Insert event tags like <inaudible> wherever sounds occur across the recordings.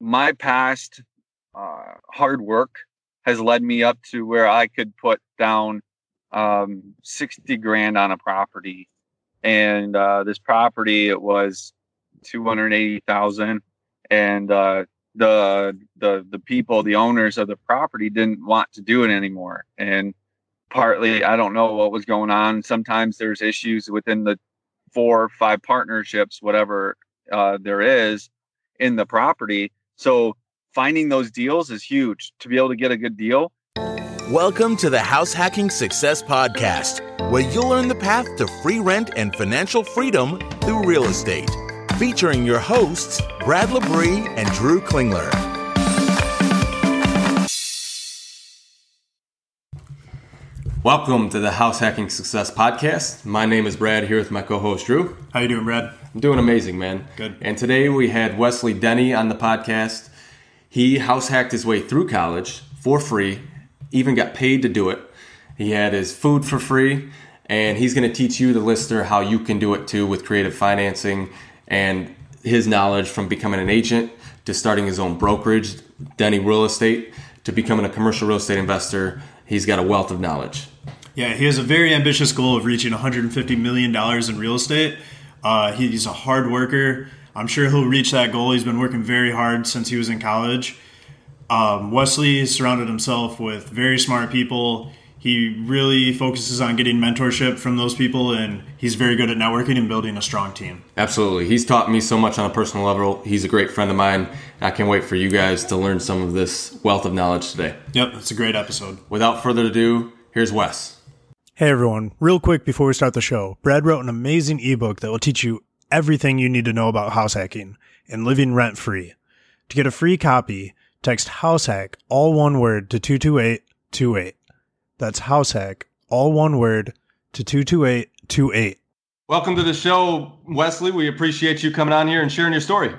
my past uh, hard work has led me up to where I could put down um, 60 grand on a property. And uh, this property, it was 280,000. And uh, the, the, the people, the owners of the property didn't want to do it anymore. And partly, I don't know what was going on. Sometimes there's issues within the four or five partnerships, whatever uh, there is in the property. So finding those deals is huge to be able to get a good deal. Welcome to the House Hacking Success Podcast, where you'll learn the path to free rent and financial freedom through real estate. Featuring your hosts, Brad Labrie and Drew Klingler. Welcome to the House Hacking Success Podcast. My name is Brad here with my co-host Drew. How you doing, Brad? I'm doing amazing, man. Good. And today we had Wesley Denny on the podcast. He house hacked his way through college for free, even got paid to do it. He had his food for free, and he's going to teach you, the listener, how you can do it too with creative financing and his knowledge from becoming an agent to starting his own brokerage, Denny Real Estate, to becoming a commercial real estate investor. He's got a wealth of knowledge. Yeah, he has a very ambitious goal of reaching 150 million dollars in real estate. Uh, he's a hard worker. I'm sure he'll reach that goal. He's been working very hard since he was in college. Um, Wesley surrounded himself with very smart people. He really focuses on getting mentorship from those people, and he's very good at networking and building a strong team. Absolutely. He's taught me so much on a personal level. He's a great friend of mine. I can't wait for you guys to learn some of this wealth of knowledge today. Yep, it's a great episode. Without further ado, here's Wes. Hey everyone, real quick before we start the show, Brad wrote an amazing ebook that will teach you everything you need to know about house hacking and living rent free. To get a free copy, text house hack, all one word, to 22828. That's house hack, all one word, to 22828. Welcome to the show, Wesley. We appreciate you coming on here and sharing your story.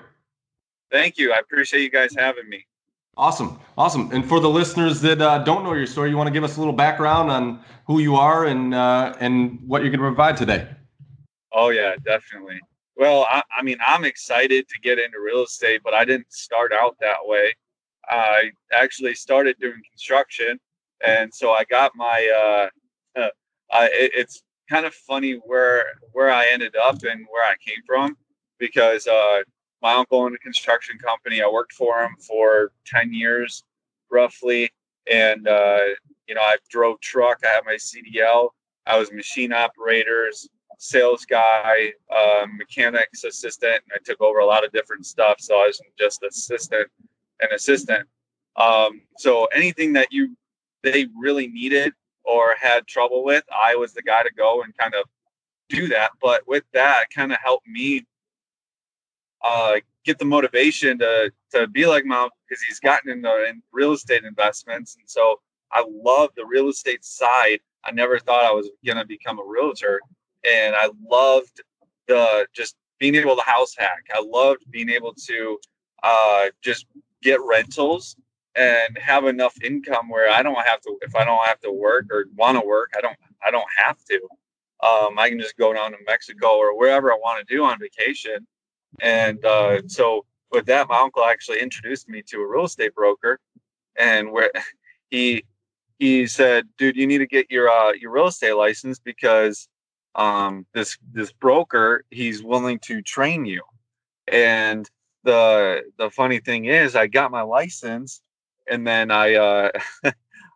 Thank you. I appreciate you guys having me. Awesome, awesome. And for the listeners that uh, don't know your story, you want to give us a little background on who you are and uh, and what you're going to provide today. Oh yeah, definitely. Well, I, I, mean, I'm excited to get into real estate, but I didn't start out that way. I actually started doing construction, and so I got my. Uh, uh it's kind of funny where where I ended up and where I came from, because uh, my uncle owned a construction company. I worked for him for 10 years roughly. And, uh, you know, I drove truck. I had my CDL. I was machine operators, sales guy, uh, mechanics assistant. I took over a lot of different stuff. So I was just assistant and assistant. Um, so anything that you they really needed or had trouble with, I was the guy to go and kind of do that. But with that, kind of helped me uh, get the motivation to to be like Mount because he's gotten into in real estate investments, and so I love the real estate side. I never thought I was gonna become a realtor, and I loved the just being able to house hack. I loved being able to uh, just get rentals and have enough income where I don't have to if I don't have to work or want to work, I don't I don't have to. Um, I can just go down to Mexico or wherever I want to do on vacation and uh, so with that, my uncle actually introduced me to a real estate broker, and where <laughs> he he said, "Dude, you need to get your uh, your real estate license because um, this this broker he's willing to train you." And the the funny thing is, I got my license, and then I uh, <laughs>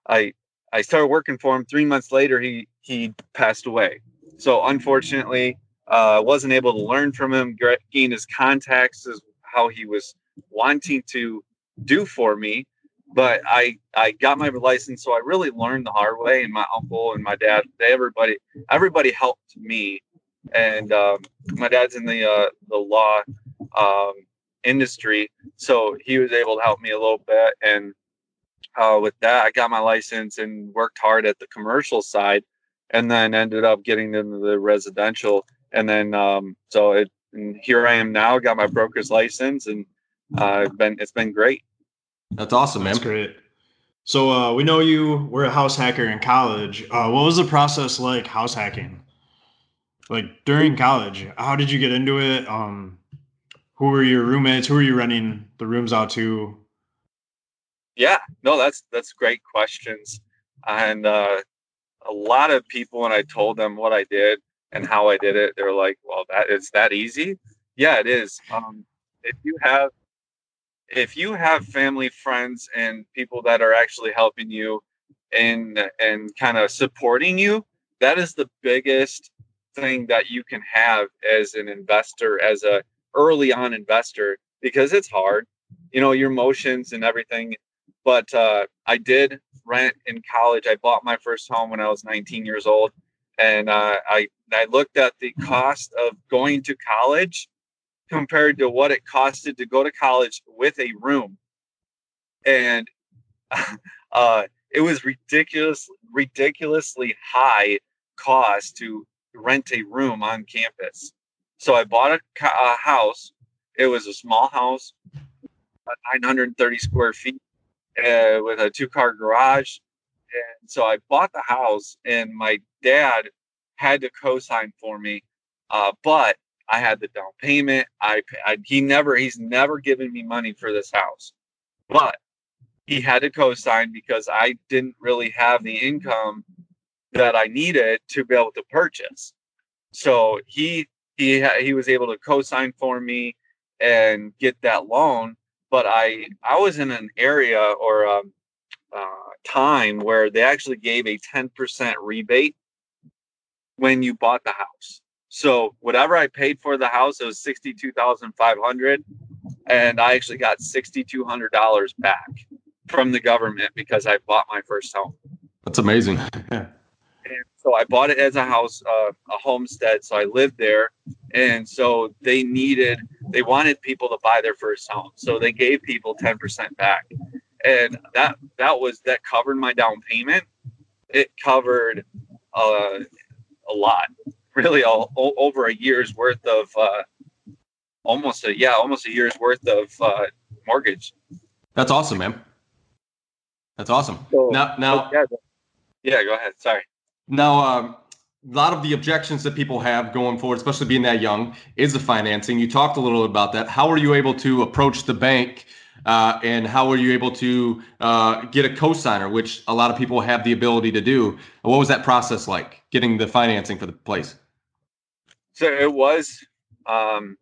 I I started working for him. Three months later, he he passed away. So unfortunately, uh, I wasn't able to learn from him, gain his contacts, as how he was wanting to do for me. But I I got my license, so I really learned the hard way. And my uncle and my dad, they, everybody everybody helped me. And um, my dad's in the uh, the law um, industry, so he was able to help me a little bit. And uh, with that, I got my license and worked hard at the commercial side, and then ended up getting into the residential and then um, so it and here I am now, got my broker's license, and uh, been it's been great. That's awesome, man. That's great. So uh, we know you were a house hacker in college. Uh, what was the process like house hacking? Like during college, how did you get into it? Um, who were your roommates? Who were you renting the rooms out to? Yeah, no, that's that's great questions, and uh, a lot of people when I told them what I did and how I did it, they're like, "Well, that is that easy." Yeah, it is. Um, if you have if you have family, friends, and people that are actually helping you and and kind of supporting you, that is the biggest thing that you can have as an investor, as a early on investor, because it's hard, you know, your emotions and everything. But uh, I did rent in college. I bought my first home when I was 19 years old, and uh, I I looked at the cost of going to college compared to what it costed to go to college with a room, and <laughs> uh, it was ridiculous, ridiculously high cost to rent a room on campus. So I bought a, a house. It was a small house, 930 square feet, uh, with a two-car garage. And so I bought the house, and my dad had to co-sign for me, uh, but I had the down payment. I, I he never he's never given me money for this house, but he had to co-sign because I didn't really have the income that I needed to be able to purchase. So he he he was able to co-sign for me and get that loan. But I I was in an area or um, uh, time where they actually gave a 10% rebate when you bought the house. So whatever I paid for the house, it was sixty-two thousand five hundred, and I actually got sixty-two hundred dollars back from the government because I bought my first home. That's amazing. <laughs> and so I bought it as a house, uh, a homestead. So I lived there, and so they needed, they wanted people to buy their first home, so they gave people ten percent back, and that that was that covered my down payment. It covered uh, a lot really all, all, over a year's worth of uh, almost a yeah almost a year's worth of uh, mortgage. That's awesome, man. That's awesome. So, now, now, yeah, yeah, go ahead. Sorry. Now, um, a lot of the objections that people have going forward, especially being that young, is the financing. You talked a little about that. How are you able to approach the bank? Uh, and how were you able to uh, get a co-signer, which a lot of people have the ability to do? What was that process like, getting the financing for the place? So it was, um,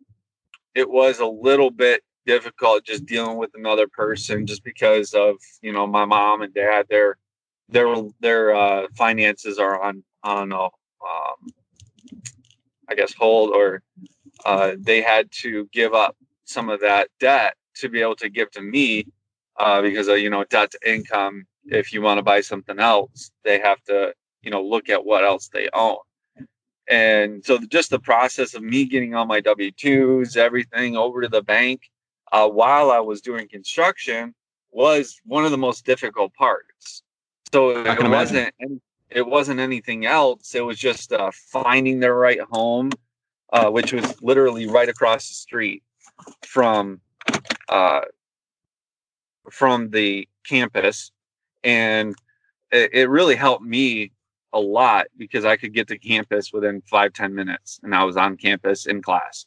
it was a little bit difficult just dealing with another person, just because of you know my mom and dad. Their their their uh, finances are on on a, um, I guess hold, or uh, they had to give up some of that debt to be able to give to me uh, because of you know debt to income. If you want to buy something else, they have to you know look at what else they own. And so just the process of me getting all my W 2s, everything over to the bank uh, while I was doing construction was one of the most difficult parts. So it wasn't, it wasn't anything else. It was just uh, finding the right home, uh, which was literally right across the street from uh, from the campus, and it, it really helped me a lot because I could get to campus within five ten minutes and I was on campus in class.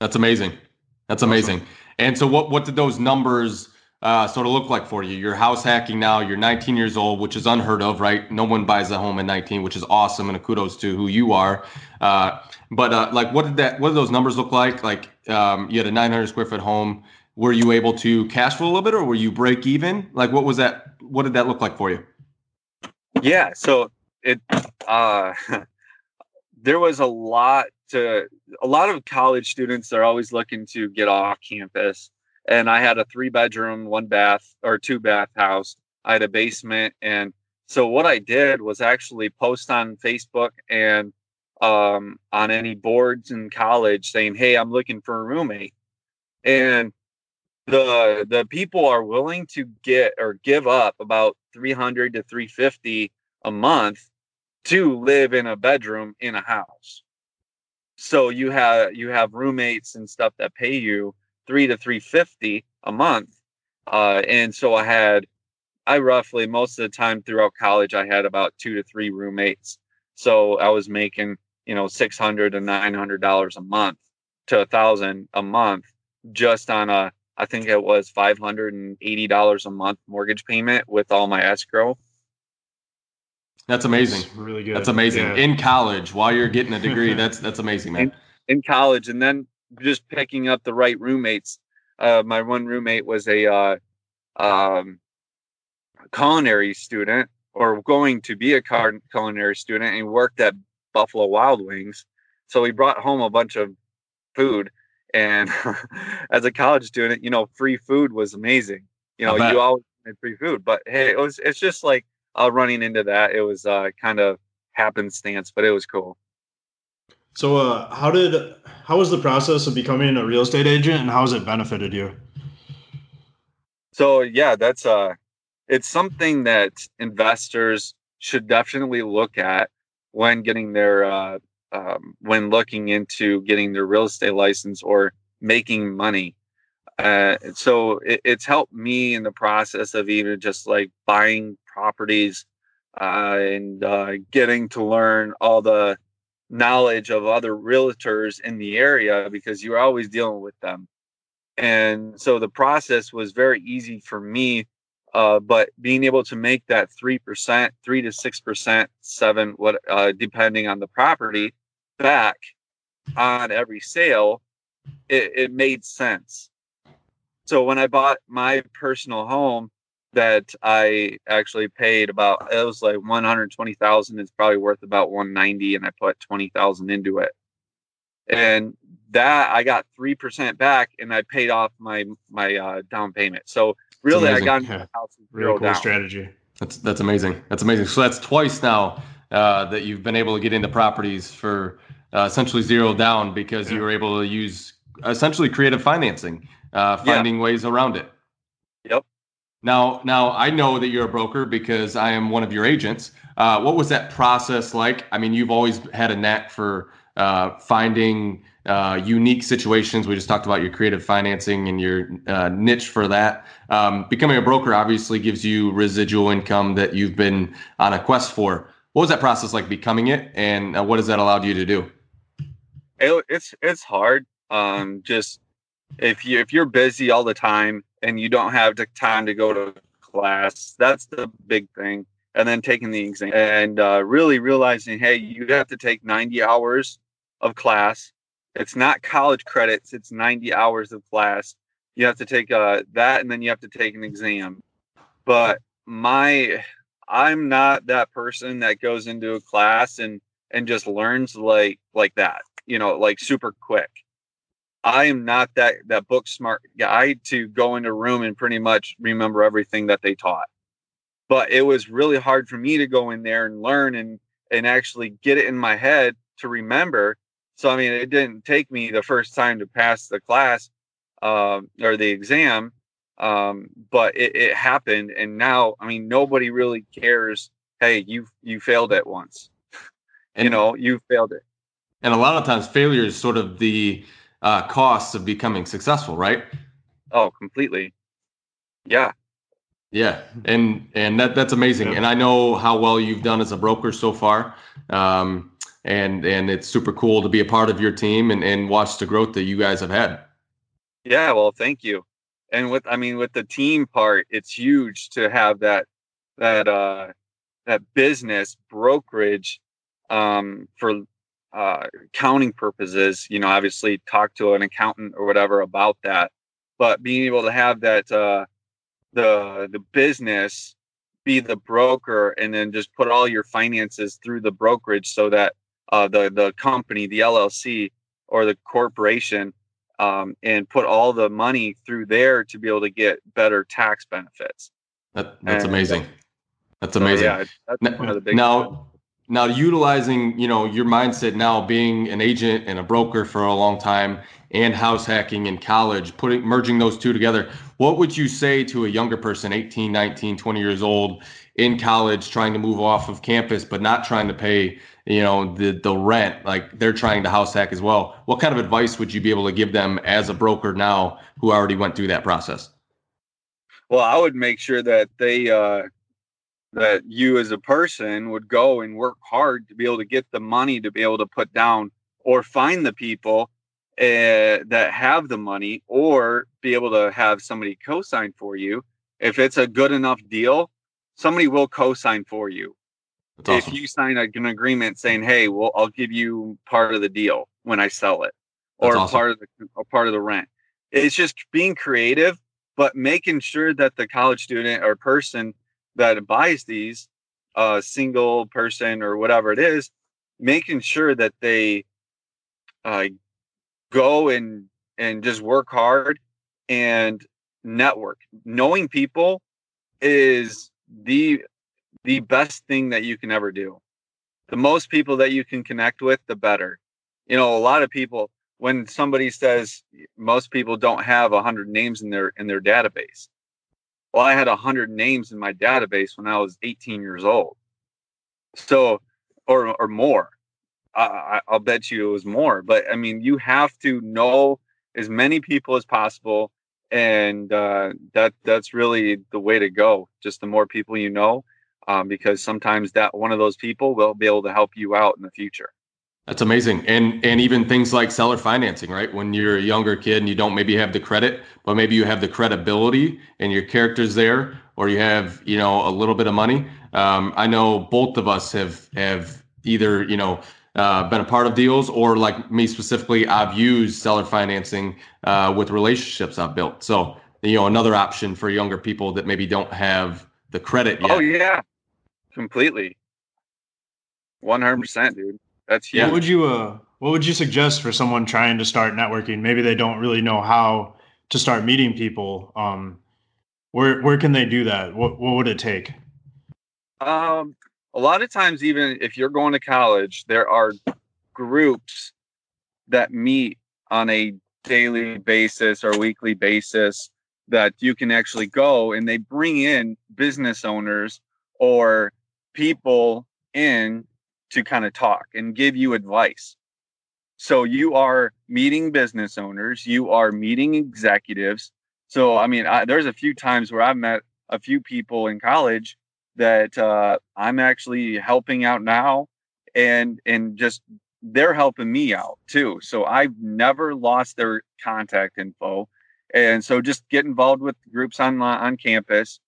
That's amazing. That's amazing. And so what what did those numbers uh, sort of look like for you? You're house hacking now, you're 19 years old, which is unheard of, right? No one buys a home at 19, which is awesome and a kudos to who you are. Uh, but uh, like what did that what did those numbers look like? Like um, you had a 900 square foot home. Were you able to cash flow a little bit or were you break even? Like what was that what did that look like for you? Yeah, so it uh <laughs> there was a lot to a lot of college students they're always looking to get off campus and i had a three bedroom one bath or two bath house i had a basement and so what i did was actually post on facebook and um, on any boards in college saying hey i'm looking for a roommate and the the people are willing to get or give up about 300 to 350 a month to live in a bedroom in a house. So you have you have roommates and stuff that pay you three to three fifty a month. Uh, and so I had I roughly most of the time throughout college I had about two to three roommates. So I was making, you know, six hundred to nine hundred dollars a month to a thousand a month just on a I think it was five hundred and eighty dollars a month mortgage payment with all my escrow. That's amazing. That's really good. That's amazing. Yeah. In college, while you're getting a degree, that's that's amazing, man. in college and then just picking up the right roommates. Uh, my one roommate was a uh, um, culinary student or going to be a culinary student and worked at Buffalo Wild Wings. So he brought home a bunch of food. And <laughs> as a college student, you know, free food was amazing. You know, you always had free food, but hey, it was, it's just like uh, running into that. It was uh, kind of happenstance, but it was cool. So, uh, how did how was the process of becoming a real estate agent, and how has it benefited you? So yeah, that's uh it's something that investors should definitely look at when getting their uh um, when looking into getting their real estate license or making money. Uh, so it, it's helped me in the process of even just like buying properties uh, and uh, getting to learn all the knowledge of other realtors in the area because you're always dealing with them. And so the process was very easy for me uh, but being able to make that 3% 3 to 6% 7 what uh, depending on the property back on every sale it, it made sense. So when i bought my personal home that i actually paid about it was like 120000 it's probably worth about 190 and i put 20000 into it and that I got three percent back, and I paid off my my uh, down payment. So really, I got into Yeah. the house with Really zero cool down. strategy. That's that's amazing. That's amazing. So that's twice now uh, that you've been able to get into properties for uh, essentially zero down because you were able to use essentially creative financing, uh, Yeah. finding ways around it. Now, now I know that you're a broker because I am one of your agents. Uh, what was that process like? I mean, you've always had a knack for uh, finding uh, unique situations. We just talked about your creative financing and your uh, niche for that. Um, becoming a broker obviously gives you residual income that you've been on a quest for. What was that process like becoming it, and uh, what has that allowed you to do? It, it's it's hard. Um, just if you if you're busy all the time and you don't have the time to go to class, that's the big thing. And then taking the exam and uh, really realizing, hey, you have to take 90 hours of class. It's not college credits; it's 90 hours of class. You have to take uh, that, and then you have to take an exam. But my, I'm not that person that goes into a class and and just learns like like that you know like super quick i am not that that book smart guy to go into a room and pretty much remember everything that they taught. But it was really hard for me to go in there and learn and and actually get it in my head to remember. So i mean it didn't take me the first time to pass the class um, or the exam um, but it, it happened. And now i mean nobody really cares hey you you failed it once. <laughs> And, you know you failed it. and a lot of times failure is sort of the uh, costs of becoming successful, right? oh completely yeah Yeah, and and that that's amazing. Yeah. And I know how well you've done as a broker so far. Um, and and it's super cool to be a part of your team and and watch the growth that you guys have had. yeah well thank you and with i mean with the team part it's huge to have that that uh that business brokerage um for uh accounting purposes you know obviously talk to an accountant or whatever about that but being able to have that uh the the business be the broker and then just put all your finances through the brokerage so that uh the the company the llc or the corporation um, and put all the money through there to be able to get better tax benefits. That that's And, amazing. That's So, amazing. yeah, that's N- one of the big now now utilizing you know your mindset now being an agent and a broker for a long time and house hacking in college putting merging those two together what would you say to a younger person 18 19 20 years old in college trying to move off of campus but not trying to pay you know the the rent? Like they're trying to house hack as well. What kind of advice would you be able to give them as a broker now who already went through that process? Well, I would make sure that they uh, that you as a person would go and work hard to be able to get the money to be able to put down or find the people uh, that have the money or be able to have somebody co-sign for you. If it's a good enough deal, somebody will co-sign for you. That's If you sign an agreement saying, "Hey, well, I'll give you part of the deal when I sell it, or awesome. part of the or part of the rent," it's just being creative, but making sure that the college student or person that buys these, uh, single person or whatever it is, making sure that they uh, go and and just work hard and network. Knowing people is the the best thing that you can ever do. The most people that you can connect with, the better. You know, a lot of people when somebody says most people don't have a hundred names in their in their database. Well, I had a hundred names in my database when I was 18 years old. So, or or more. I, I'll bet you it was more. But I mean, you have to know as many people as possible, and uh, that that's really the way to go. Just the more people you know, um, because sometimes that one of those people will be able to help you out in the future. That's amazing. And and even things like seller financing, right? When you're a younger kid and you don't maybe have the credit, but maybe you have the credibility and your character's there, or you have, you know, a little bit of money. Um, I know both of us have have either, you know, uh, been a part of deals or like me specifically, I've used seller financing uh, with relationships I've built. So, you know, another option for younger people that maybe don't have the credit yet. Oh yeah, completely, one hundred percent, dude. That's huge. What would you uh what would you suggest for someone trying to start networking? Maybe they don't really know how to start meeting people. Um where where can they do that? What what would it take? Um, a lot of times, even if you're going to college, there are groups that meet on a daily basis or weekly basis that you can actually go and they bring in business owners or people in to kind of talk and give you advice. So you are meeting business owners, you are meeting executives. So I mean, I, there's a few times where I've met a few people in college that uh, I'm actually helping out now, and and just they're helping me out too. So I've never lost their contact info, and so just get involved with groups on on campus,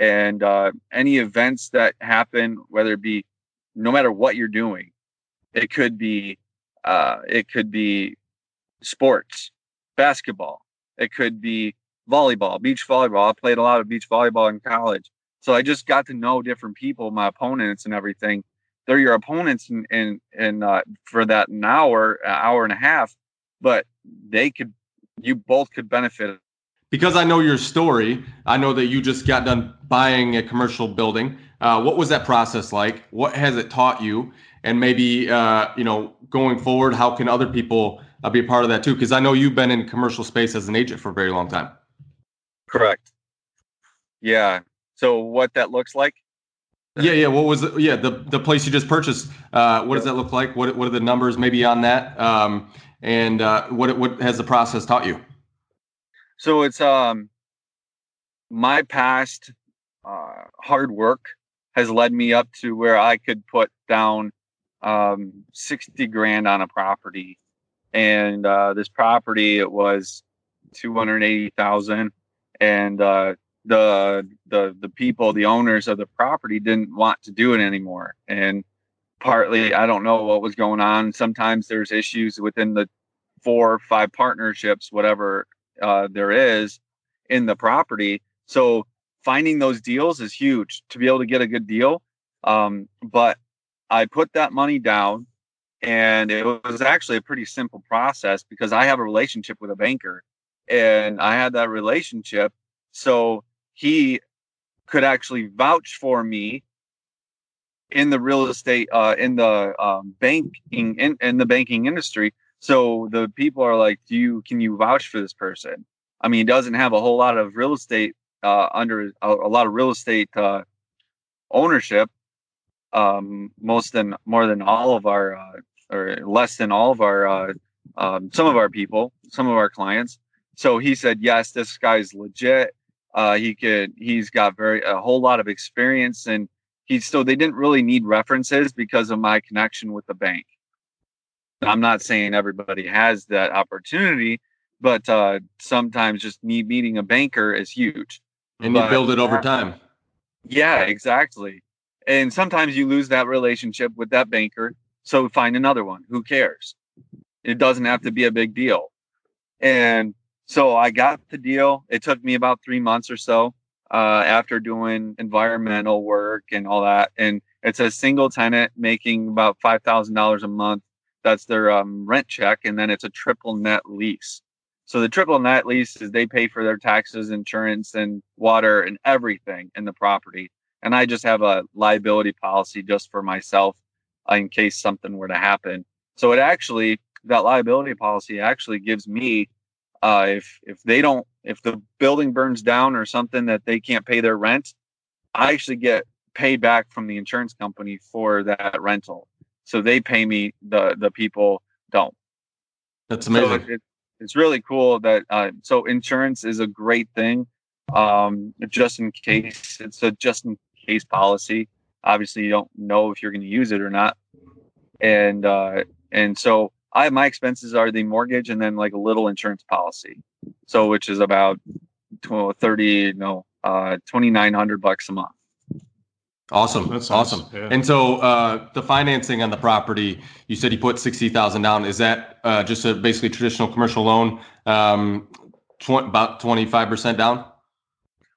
and uh, any events that happen, whether it be no matter what you're doing, it could be uh, it could be sports, basketball, it could be volleyball, beach volleyball. I played a lot of beach volleyball in college. So I just got to know different people, my opponents and everything. They're your opponents and and and uh, for that an hour, an hour and a half, but they could, you both could benefit. because I know your story, I know that you just got done buying a commercial building. Uh, what was that process like? What has it taught you? And maybe uh, you know, going forward, how can other people uh, be a part of that too? Because I know you've been in commercial space as an agent for a very long time. Correct. Yeah. So what that looks like? Yeah, yeah. What was it? Yeah, the the place you just purchased? Uh, what does that look like? What what are the numbers maybe on that? Um, and uh, what what has the process taught you? So it's um my past uh, hard work has led me up to where I could put down um 60 grand on a property. And uh this property it was 280,000 and uh the the the people the owners of the property didn't want to do it anymore and partly I don't know what was going on sometimes there's issues within the four or five partnerships whatever uh, there is in the property. So finding those deals is huge to be able to get a good deal. Um, but I put that money down, and it was actually a pretty simple process because I have a relationship with a banker, and I had that relationship, so he could actually vouch for me in the real estate uh, in the um, banking in, in the banking industry so the people are like do you can you vouch for this person i mean he doesn't have a whole lot of real estate uh, under a, a lot of real estate uh, ownership um, most than more than all of our uh, or less than all of our uh, um, some of our people some of our clients. So he said yes this guy's legit. Uh, he could he's got very a whole lot of experience and he so they didn't really need references because of my connection with the bank. I'm not saying everybody has that opportunity, but uh, sometimes just me meeting a banker is huge. And you build it over time. Yeah, exactly. And sometimes you lose that relationship with that banker. So find another one. Who cares? It doesn't have to be a big deal. And so I got the deal. It took me about three months or so uh, after doing environmental work and all that. And it's a single tenant making about $5,000 a month. That's their um, rent check. And then it's a triple net lease. So the triple net lease is they pay for their taxes, insurance, and water and everything in the property. And I just have a liability policy just for myself in case something were to happen. So it actually that liability policy actually gives me uh, if if they don't if the building burns down or something that they can't pay their rent, I actually get paid back from the insurance company for that rental. So they pay me the the people don't. That's So amazing. it, it's really cool that uh, so insurance is a great thing. Um, just in case it's a just in case policy. Obviously, you don't know if you're going to use it or not, and uh, and so I my expenses are the mortgage and then like a little insurance policy, so which is about tw- thirty no uh, twenty nine hundred bucks a month. Awesome. That's nice, awesome. yeah. And so uh, the financing on the property, you said you put 60,000 down. Is that uh, just a basically traditional commercial loan? Um, tw- about 25% down?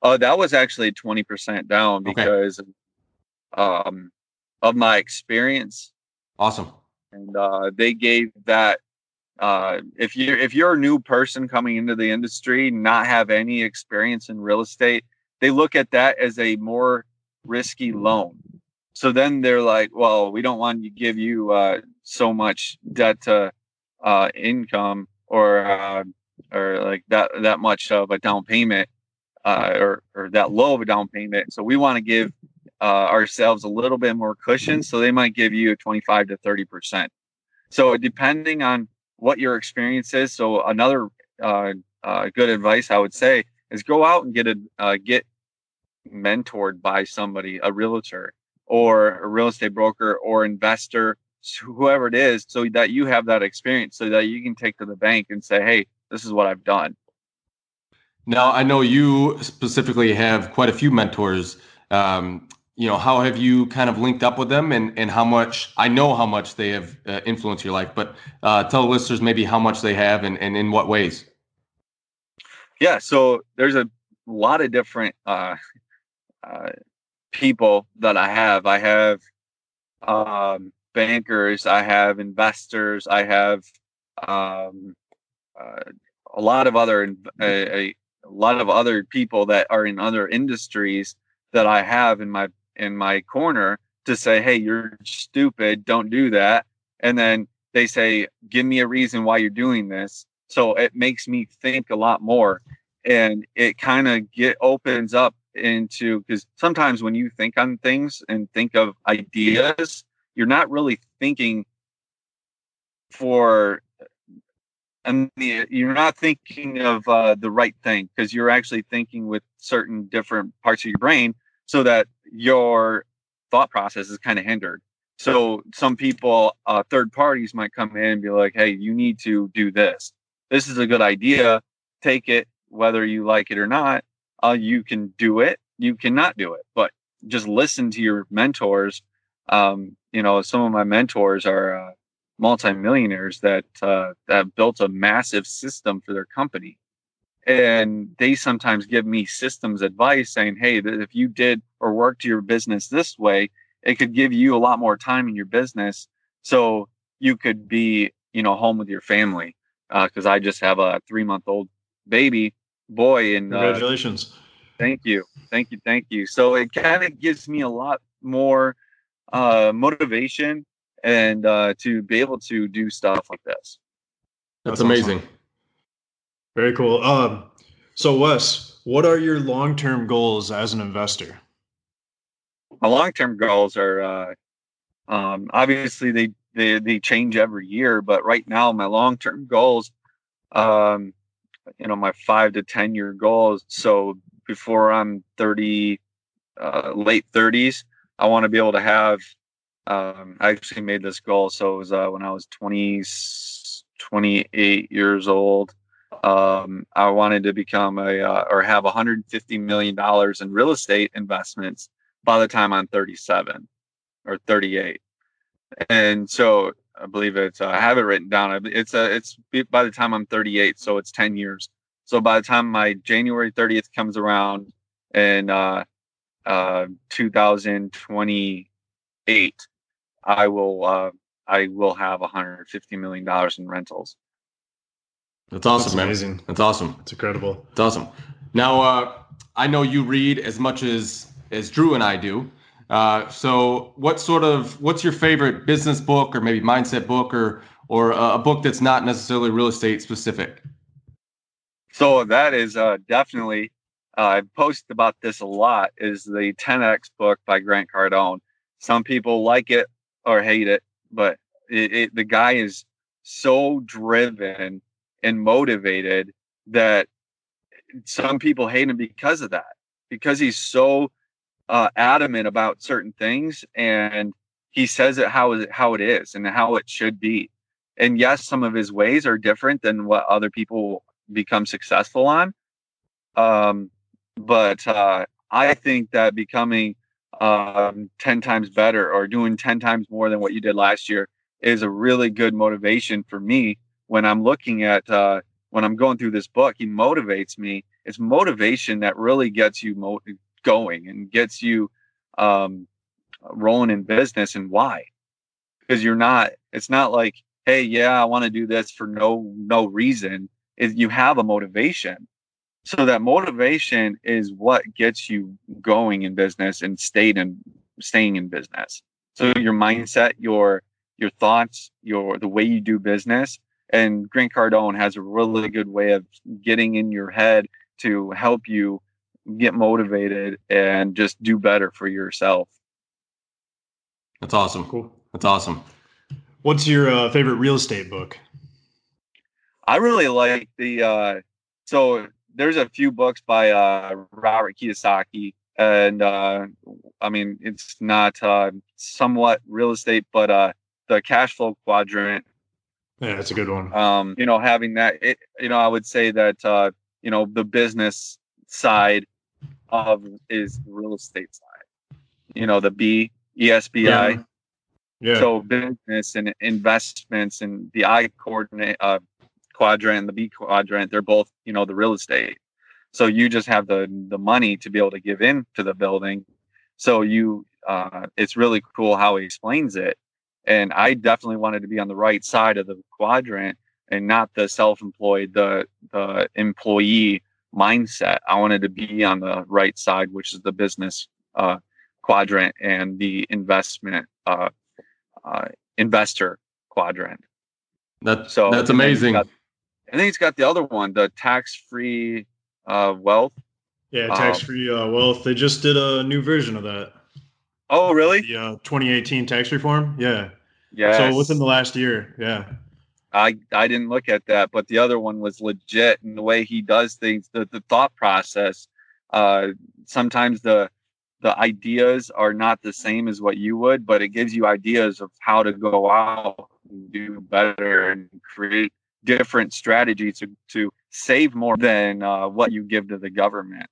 Oh, that was actually twenty percent down Okay. because um, of my experience Awesome. and uh, they gave that uh, if you're if you're a new person coming into the industry not have any experience in real estate they look at that as a more risky loan so then they're like well we don't want to give you uh, so much debt to uh, income or uh, or like that that much of a down payment uh, or or that low of a down payment so we want to give uh, ourselves a little bit more cushion. So they might give you 25 to 30%. So depending on what your experience is. So another uh, good advice I would say is go out and get a get mentored by somebody, a realtor or a real estate broker or investor, whoever it is, so that you have that experience, so that you can take to the bank and say, "Hey, this is what I've done." Now, I know you specifically have quite a few mentors. Um, you know, how have you kind of linked up with them and, and how much, I know how much they have uh, influenced your life, but uh, tell the listeners maybe how much they have and, and in what ways. yeah so there's a lot of different uh, uh, people that i have. I have um, bankers i have investors i have um, uh, a lot of other a, a lot of other people that are in other industries that i have in my in my corner to say hey you're stupid don't do that. And then they say give me a reason why you're doing this. So it makes me think a lot more and it kind of get opens up into because sometimes when you think on things and think of ideas you're not really thinking for and the, you're not thinking of uh, the right thing because you're actually thinking with certain different parts of your brain so that your thought process is kind of hindered. So some people uh, third parties might come in and be like hey you need to do this. This is a good idea. Take it whether you like it or not uh, you can do it you cannot do it but just listen to your mentors. Um, you know some of my mentors are uh, multimillionaires that uh, that built a massive system for their company. And they sometimes give me systems advice saying hey if you did or worked your business this way it could give you a lot more time in your business so you could be you know home with your family. Because i just have a three month old baby boy and uh, Congratulations. Thank you. Thank you. Thank you. So it kind of gives me a lot more uh, motivation and uh, to be able to do stuff like this. That's, That's awesome. amazing. Very cool. Um, so Wes, what are your long-term goals as an investor? My long term goals are uh, um, obviously they, they they change every year, but right now my long term goals, um, you know, my five to ten year goals. So before I'm thirty, uh, late thirties, I want to be able to have um, I actually made this goal. So it was uh, when I was 20, 28 years old. Um, I wanted to become a uh, or have 150 million dollars in real estate investments by the time I'm 37 or 38. And so I believe it's uh, I have it written down. It's a uh, it's by the time I'm 38, so it's 10 years. So by the time my January 30th comes around in uh, uh, 2028, I will uh, I will have 150 million dollars in rentals. That's awesome, That's man. Amazing. That's awesome. It's incredible. It's awesome. Now, uh, I know you read as much as as Drew and I do. Uh, so, what sort of what's your favorite business book, or maybe mindset book, or or a book that's not necessarily real estate specific? So that is uh, definitely uh, I post about this a lot. Is the 10x book by Grant Cardone. Some people like it or hate it, but it, it, the guy is so driven and motivated that some people hate him because of that because he's so uh, adamant about certain things and he says it how it how it is and how it should be and yes some of his ways are different than what other people become successful on um, but uh, i think that becoming um, 10 times better or doing 10 times more than what you did last year is a really good motivation for me when I'm looking at uh, when I'm going through this book, he motivates me. It's motivation that really gets you mo- going and gets you um, rolling in business. And why? Because you're not. It's not like, hey, yeah, I want to do this for no no reason. Is you have a motivation. So that motivation is what gets you going in business and staying in staying in business. So your mindset, your your thoughts, your the way you do business and Grant Cardone has a really good way of getting in your head to help you get motivated and just do better for yourself. That's awesome. Cool. That's awesome. What's your uh, favorite real estate book? I really like the uh, so there's a few books by uh, Robert Kiyosaki and uh, I mean it's not uh, somewhat real estate but uh, the cash flow quadrant yeah, that's a good one. Um, you know, having that, it, you know, I would say that, uh, you know, the business side of is real estate side. You know, the B ESBI. Yeah. yeah. So business and investments and the I coordinate uh, quadrant and the B quadrant, they're both, you know, the real estate. So you just have the the money to be able to give in to the building. So you, uh, it's really cool how he explains it and I definitely wanted to be on the right side of the quadrant and not the self-employed, the the employee mindset. I wanted to be on the right side, which is the business uh, quadrant and the investment uh, uh, investor quadrant. That's so that's amazing. Got, I think he's got the other one, the tax-free uh, wealth. Yeah, tax-free uh, wealth. They just did a new version of that. Oh, really? Yeah, uh, 2018 tax reform. Yeah. Yeah. So within the last year, yeah. I I didn't look at that, but the other one was legit and the way he does things, the the thought process. Uh, sometimes the the ideas are not the same as what you would, but it gives you ideas of how to go out and do better and create different strategies to to save more than uh, what you give to the government.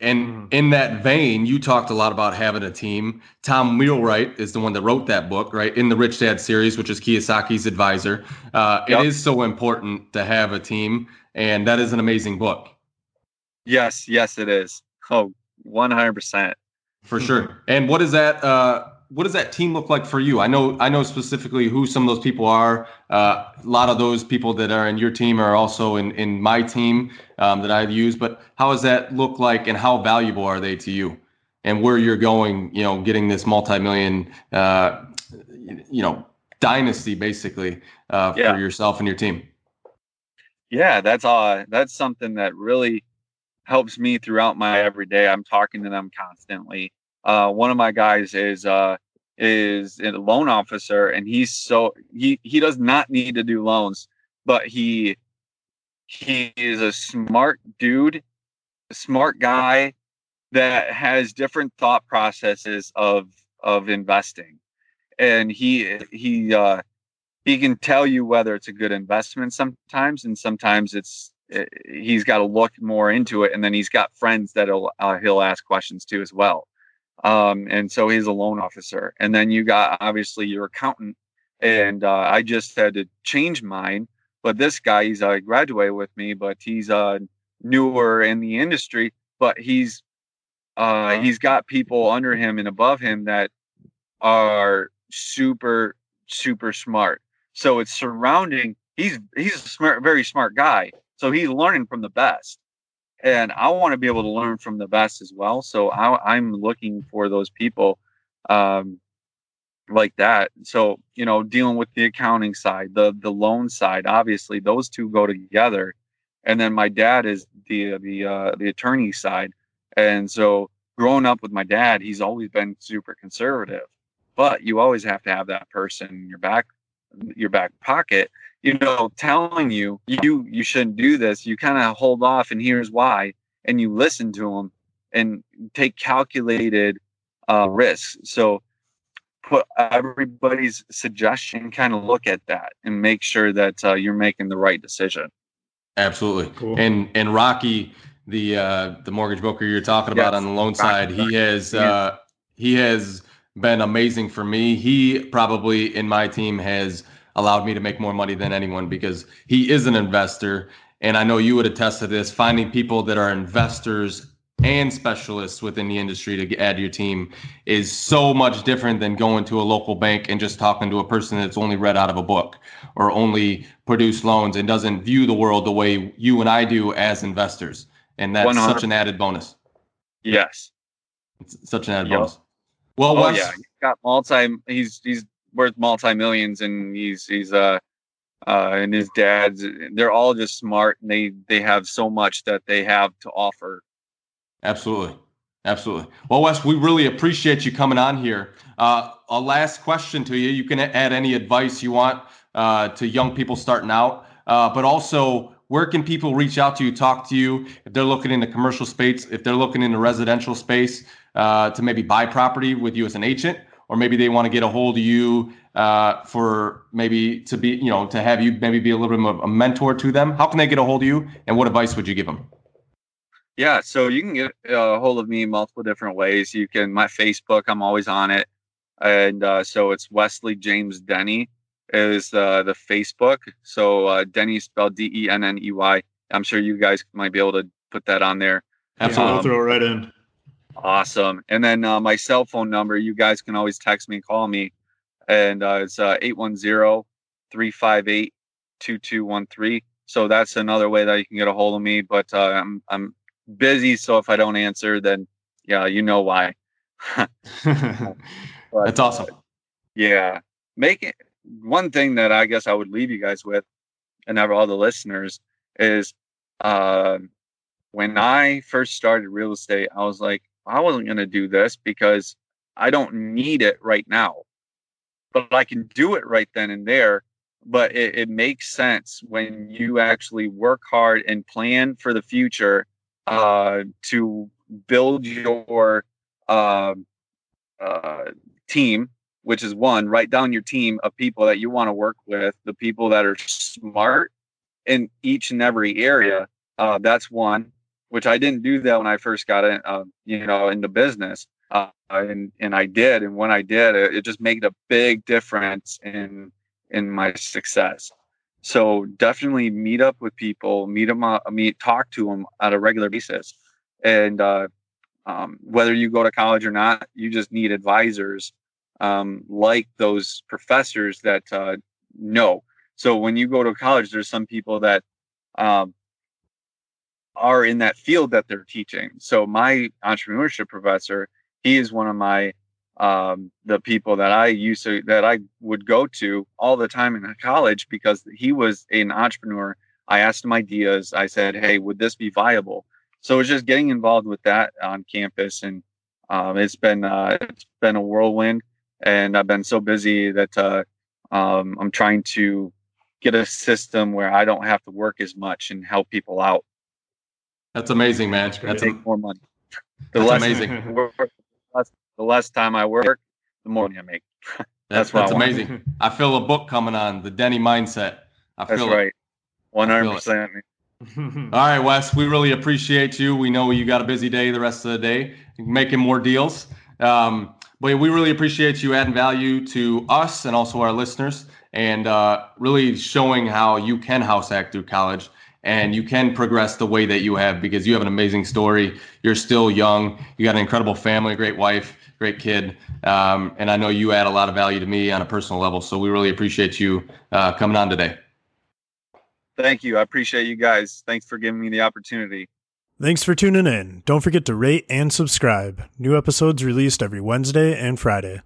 And mm. in that vein, you talked a lot about having a team. Tom Wheelwright is the one that wrote that book, right? In the Rich Dad series, which is Kiyosaki's advisor. Uh, yep. It is so important to have a team, and that is an amazing book. Yes, yes, it is. Oh, 100%. For sure. And what is that? Uh, what does that team look like for you? I know I know specifically who some of those people are. Uh, a lot of those people that are in your team are also in in my team um, that I've used. But how does that look like, and how valuable are they to you? And where you're going, you know, getting this multi-million, uh, you know, dynasty basically uh, yeah. for yourself and your team. Yeah, that's uh that's something that really helps me throughout my everyday. I'm talking to them constantly uh, one of my guys is uh, is a loan officer, and he's so he he does not need to do loans, but he he is a smart dude, a smart guy that has different thought processes of of investing, and he he uh, he can tell you whether it's a good investment sometimes, and sometimes it's eh, he's got to look more into it, and then he's got friends that uh, he'll ask questions to as well. Um, and so he's a loan officer, and then you got obviously your accountant, and uh, I just had to change mine. But this guy, he's uh, graduated with me, but he's uh, newer in the industry, but he's uh, he's got people under him and above him that are super super smart. So it's surrounding. He's he's a smart, very smart guy. So he's learning from the best, and I want to be able to learn from the best as well. So I, am looking for those people, um, like that. So you know, dealing with the accounting side, the the loan side, obviously those two go together, and then my dad is the the uh, the attorney side, and so growing up with my dad, he's always been super conservative but you always have to have that person in your back your back pocket you know telling you you you shouldn't do this you kind of hold off and here's why and you listen to them and take calculated uh, risks so put everybody's suggestion kind of look at that and make sure that uh, you're making the right decision absolutely cool. and and rocky the uh the mortgage broker you're talking about yes. on the loan rocky, side he has uh he has been amazing for me. He probably in my team has allowed me to make more money than anyone because he is an investor. And I know you would attest to this finding people that are investors and specialists within the industry to add to your team is so much different than going to a local bank and just talking to a person that's only read out of a book or only produced loans and doesn't view the world the way you and I do as investors. And that's 100. such an added bonus. Yes. It's such an added yep. bonus. Well, oh, yeah, he's got multi. He's he's worth multi millions, and he's he's uh uh and his dad's. They're all just smart, and they they have so much that they have to offer. Absolutely, absolutely. Well, Wes, we really appreciate you coming on here. Uh, a last question to you. You can add any advice you want uh, to young people starting out, uh, but also where can people reach out to you, talk to you if they're looking in the commercial space, if they're looking in the residential space? uh, to maybe buy property with you as an agent, or maybe they want to get a hold of you uh, for maybe to be, you know, to have you maybe be a little bit of a mentor to them. How can they get a hold of you, and what advice would you give them? Yeah, so you can get a hold of me multiple different ways. You can my Facebook, I'm always on it, and uh, so it's Wesley James Denney is uh, the Facebook. So uh, Denney spelled D E N N E Y. I'm sure you guys might be able to put that on there. Absolutely, um, I'll throw it right in. Awesome. And then uh, my cell phone number, you guys can always text me, call me. And uh, it's uh, 810 358 2213. So that's another way that you can get a hold of me. But uh, I'm, I'm busy. So if I don't answer, then yeah, you know why. <laughs> <laughs> but, that's awesome. Uh, yeah. Make it one thing that I guess I would leave you guys with and have all the listeners is uh, when I first started real estate, I was like, I wasn't going to do this because I don't need it right now. But I can do it right then and there. But it, it makes sense when you actually work hard and plan for the future uh, to build your uh, uh, team, which is one, write down your team of people that you want to work with, the people that are smart in each and every area. Uh, that's one which I didn't do that when I first got in, uh, you know, into business. Uh, and and I did, and when I did, it, it just made a big difference in in my success. So definitely meet up with people, meet them, uh, meet, talk to them on a regular basis, and uh, um, whether you go to college or not, you just need advisors um, like those professors that uh, know. So when you go to college, there's some people that um, are in that field that they're teaching. So my entrepreneurship professor, he is one of my um, the people that I used to that I would go to all the time in college because he was an entrepreneur. I asked him ideas. I said, "Hey, would this be viable?" So it's just getting involved with that on campus, and um, it's been uh, it's been a whirlwind. And I've been so busy that uh, um, I'm trying to get a system where I don't have to work as much and help people out. That's amazing, man. That's a, more money. <laughs> The that's <laughs> less amazing. Work, the less time I work, the more money I make. That's <laughs> That's, what that's I want. amazing. I feel a book coming on the Denney mindset. I That's feel right. One hundred percent. All right, Wes, we really appreciate you. We know you got a busy day the rest of the day, making more deals. Um, but we really appreciate you adding value to us and also our listeners and uh, really showing how you can house hack through college and you can progress the way that you have because you have an amazing story. You're still young. You got an incredible family, great wife, great kid. Um, and I know you add a lot of value to me on a personal level. So we really appreciate you uh, coming on today. Thank you. I appreciate you guys. Thanks for giving me the opportunity. Thanks for tuning in. Don't forget to rate and subscribe. New episodes released every Wednesday and Friday.